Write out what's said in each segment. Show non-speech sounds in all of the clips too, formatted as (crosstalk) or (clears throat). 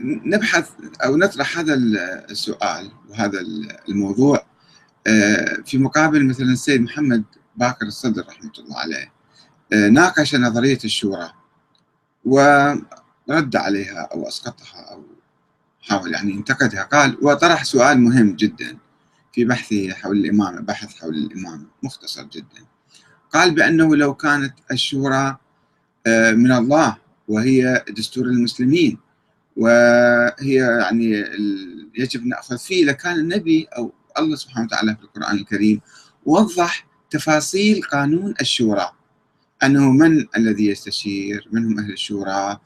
نبحث أو نطرح هذا السؤال وهذا الموضوع آه، في مقابل مثلا السيد محمد باكر الصدر رحمة الله عليه آه، ناقش نظرية الشورى ورد عليها أو أسقطها أو حاول يعني انتقدها قال وطرح سؤال مهم جدا في بحثه حول الإمامة بحث حول الإمامة مختصر جدا. قال بأنه لو كانت الشورى آه، من الله وهي دستور المسلمين وهي يعني يجب نأخذ فيه. لكان النبي أو الله سبحانه وتعالى في القرآن الكريم وضح تفاصيل قانون الشورى. أنه من الذي يستشير؟ من هم أهل الشورى؟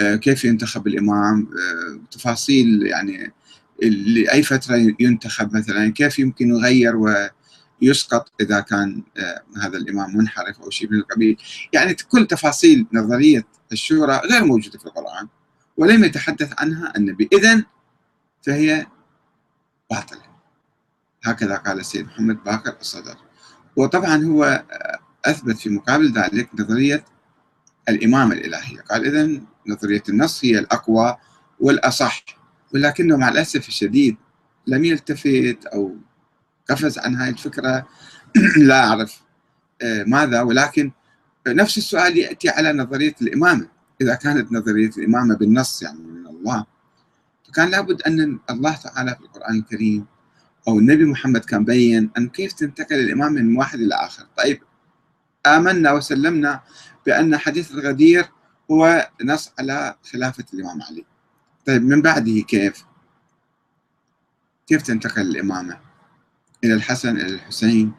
آه، كيف ينتخب الإمام؟ آه، تفاصيل يعني لأي فترة ينتخب مثلا؟ كيف يمكن يغير ويسقط إذا كان آه، هذا الإمام منحرف أو شيء من القبيل؟ يعني كل تفاصيل نظرية الشورى غير موجودة في القرآن. ولم يتحدث عنها النبي. إذن فهي باطلة. هكذا قال السيد محمد باكر الصدر. وطبعا هو أثبت في مقابل ذلك نظرية الإمامة الإلهية قال إذن نظرية النص هي الأقوى والأصح. ولكنه مع الأسف الشديد لم يلتفت أو قفز عن هذه الفكرة. (clears throat) لا أعرف آه، ماذا. ولكن نفس السؤال يأتي على نظرية الإمامة إذا كانت نظرية الإمامة بالنص يعني من الله فكان لابد أن الله تعالى في القرآن الكريم أو النبي محمد كان بين أن كيف تنتقل الإمامة من واحد إلى آخر. طيب آمنا وسلمنا بأن حديث الغدير هو نص على خلافة الإمام علي. طيب من بعده كيف؟ كيف تنتقل الإمامة؟ إلى الحسن إلى الحسين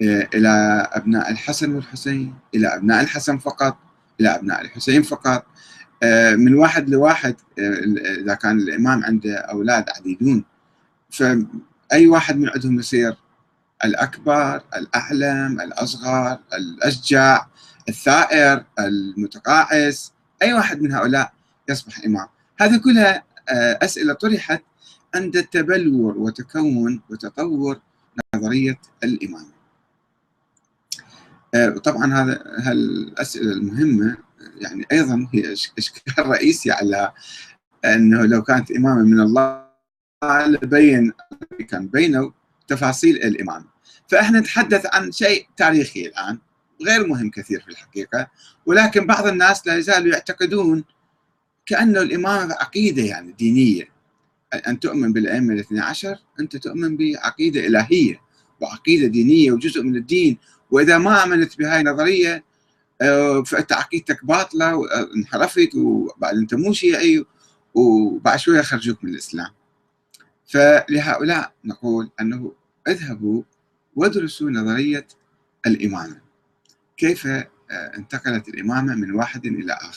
إلى أبناء الحسن والحسين إلى أبناء الحسن فقط؟ إلى أبناء الحسين فقط. آه، من واحد لواحد آه، إذا كان الإمام عنده أولاد عديدون فأي واحد من عندهم يصير الأكبر الأعلم الأصغر الأشجع الثائر المتقاعس أي واحد من هؤلاء يصبح إمام. هذه كلها آه، أسئلة طرحت عند تبلور وتكون وتطور نظرية الإمامة آه، طبعا هذا هالأسئلة المهمة يعني أيضا هي إشكال (laughs) رئيسي على أنه لو كانت امامه من الله لبين كان بينه تفاصيل الامامه فإحنا نتحدث عن شيء تاريخي الآن غير مهم كثير في الحقيقة ولكن بعض الناس لا يزالوا يعتقدون كأنه الإمامة عقيدة يعني دينية. أن تؤمن بالأئمة الاثني عشر أنت تؤمن بعقيدة إلهية وعقيدة دينية وجزء من الدين وإذا ما آمنت بهاي النظرية آه، فأنت عقيدتك باطلة وانحرفت وبعد أنت مو شيعي وبعد شوية خرجوك من الإسلام. فلهؤلاء نقول أنه اذهبوا وادرسوا نظرية الإمامة. كيف آه، انتقلت الإمامة من واحد إلى آخر؟